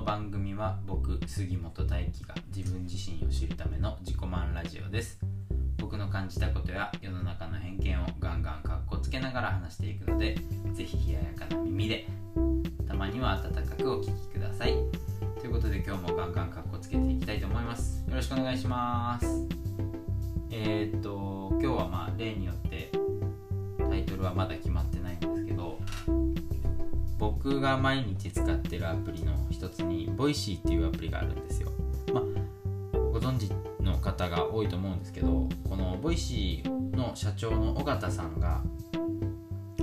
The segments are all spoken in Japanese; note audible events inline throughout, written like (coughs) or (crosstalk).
の番組は僕杉本大輝が自分自身を知るための自己満ラジオです。僕の感じたことや世の中の偏見をガンガンカッコつけながら話していくのでぜひ冷ややかな耳でたまには温かくお聞きください。ということで今日もガンガンカッコつけていきたいと思います。よろしくお願いします。えー、っと今日はまあ例によってタイトルはまだ決まって僕が毎日使ってるアプリの一つに voicy っていうアプリがあるんですよ。まあご存知の方が多いと思うんですけどこの voicy の社長の尾形さんが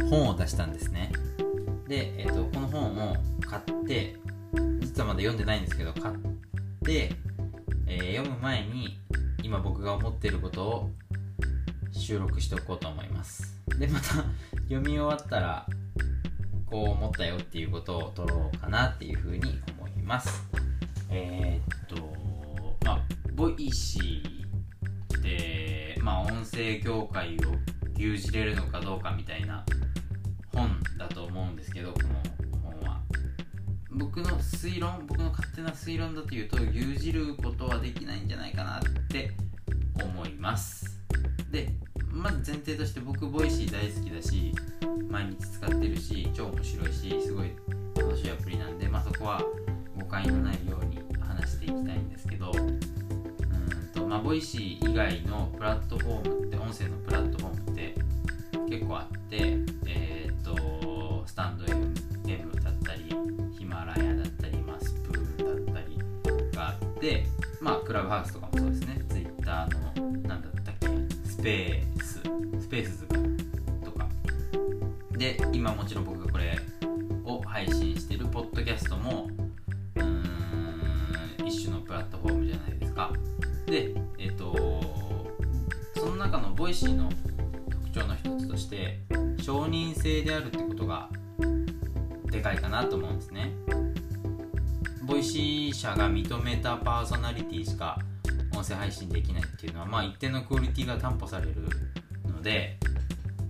本を出したんですね。で、えーと、この本を買って実はまだ読んでないんですけど買って、えー、読む前に今僕が思っていることを収録しておこうと思います。でまた読み終わったらこう思ったよっていうことを取ろうかなっていうふうに思います。えー、っとまあ Voicy ってまあ音声業界を牛耳れるのかどうかみたいな本だと思うんですけどこの本は。僕の推論僕の勝手な推論だというと牛耳ることはできないんじゃないかなって思います。でまず前提として僕 Voicy 大好きだし毎日使ってるし超面白いしすごい楽しいアプリなんで、まあ、そこは誤解のないように話していきたいんですけどうんと、まあ、 Voicy 以外のプラットフォームって音声のプラットフォームって結構あってえっ、とスタンド FM だったりヒマラヤだったり、まあ、スプーンだったりがあってまあクラブハウスとかもそうですね。Twitter のペース。 Spaces とか。で今もちろん僕がこれを配信してるポッドキャストもうーん一種のプラットフォームじゃないですか。でえっ、とその中の Voicy の特徴の一つとして承認制であるってことがでかいかなと思うんですね。 Voicy 社が認めたパーソナリティしか音声配信できないっていうのは、まあ、一定のクオリティが担保されるので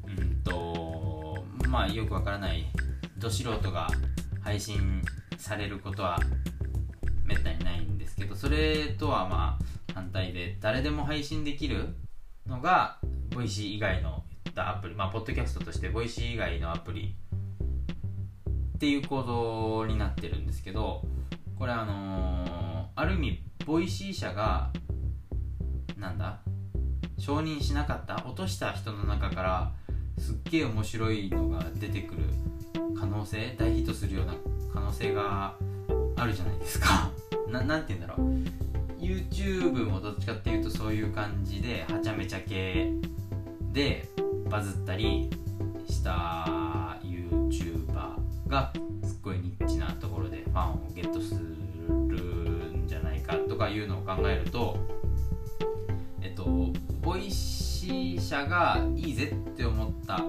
うんとまあよくわからないど素人が配信されることはめったにないんですけどそれとはまあ反対で誰でも配信できるのが VC 以外のアプリまあポッドキャストとして VC 以外のアプリっていう構造になってるんですけどこれあのー、ある意味 Voicy 社がなんだ？承認しなかった？落とした人の中からすっげえ面白いのが出てくる可能性？大ヒットするような可能性があるじゃないですか。(laughs) ななんて言うんだろう？YouTube もどっちかっていうとそういう感じではちゃめちゃ系でバズったりした YouTuber がすっごいニッチなところでファンをゲットするんじゃないかとかいうのを考えると Voicy 社がいいぜって思った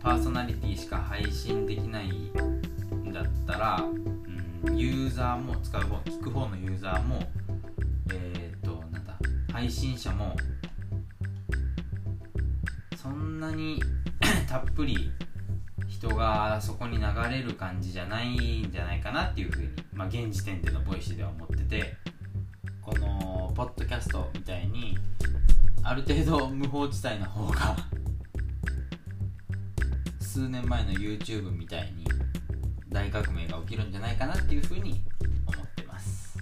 パーソナリティしか配信できないんだったら、うん、ユーザーも使う方聞く方のユーザーもえっ、ー、となんだ配信者もそんなに (coughs) たっぷり人がそこに流れる感じじゃないんじゃないかなっていうふうに、まあ、現時点での Voicy では思っててこのポッドキャストみたいにある程度無法地帯の方が数年前の YouTube みたいに大革命が起きるんじゃないかなっていうふうに思ってます。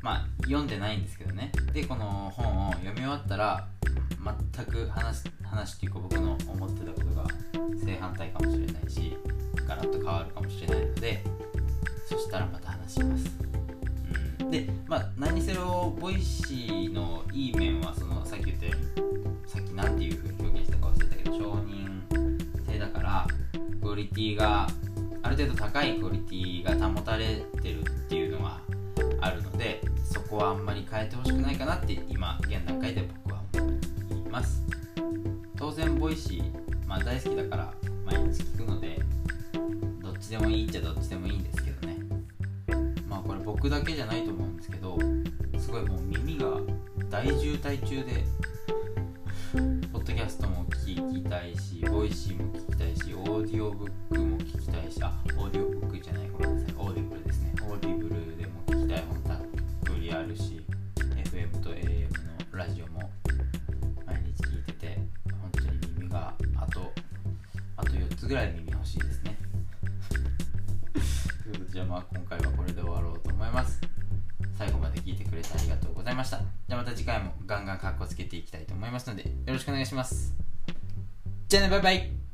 まあ読んでないんですけどね。でこの本を読み終わったら全く話話っていうか僕の思ってたことが正反対かもしれないしガラッと変わるかもしれないのでそしたらまた話します。うん。で、まあ、何せよ Voicy のいい面はそのさっき言ったようにさっき何ていうふうに表現したか忘れたけど承認制だからクオリティがある程度高いクオリティが保たれてるっていうのはあるのでそこはあんまり変えてほしくないかなって今現段階で僕は思います。当然 Voicy、まあ、大好きだから毎日聞くのでどっちでもいいっちゃどっちでもいいんですけどね。まあこれ僕だけじゃないと思うんですけど大渋滞中でポッドキャストも聞きたいし Voicy も聞きたいしオーディオブックも聞きたいしあオーディオブックじゃないごめんなさい。 Audible ですね。 Audible でも聞きたい本たっぷりあるし FM と AM のラジオも毎日聞いてて本当に耳があとあと4つぐらい耳欲しいですね。ということでじゃあまあ今回はこれで終わろうと思います。最後まで聞いてくれてありがとうございました。じゃあまた次回もガンガンカッコつけていきたいと思いますのでよろしくお願いします。じゃあねバイバイ。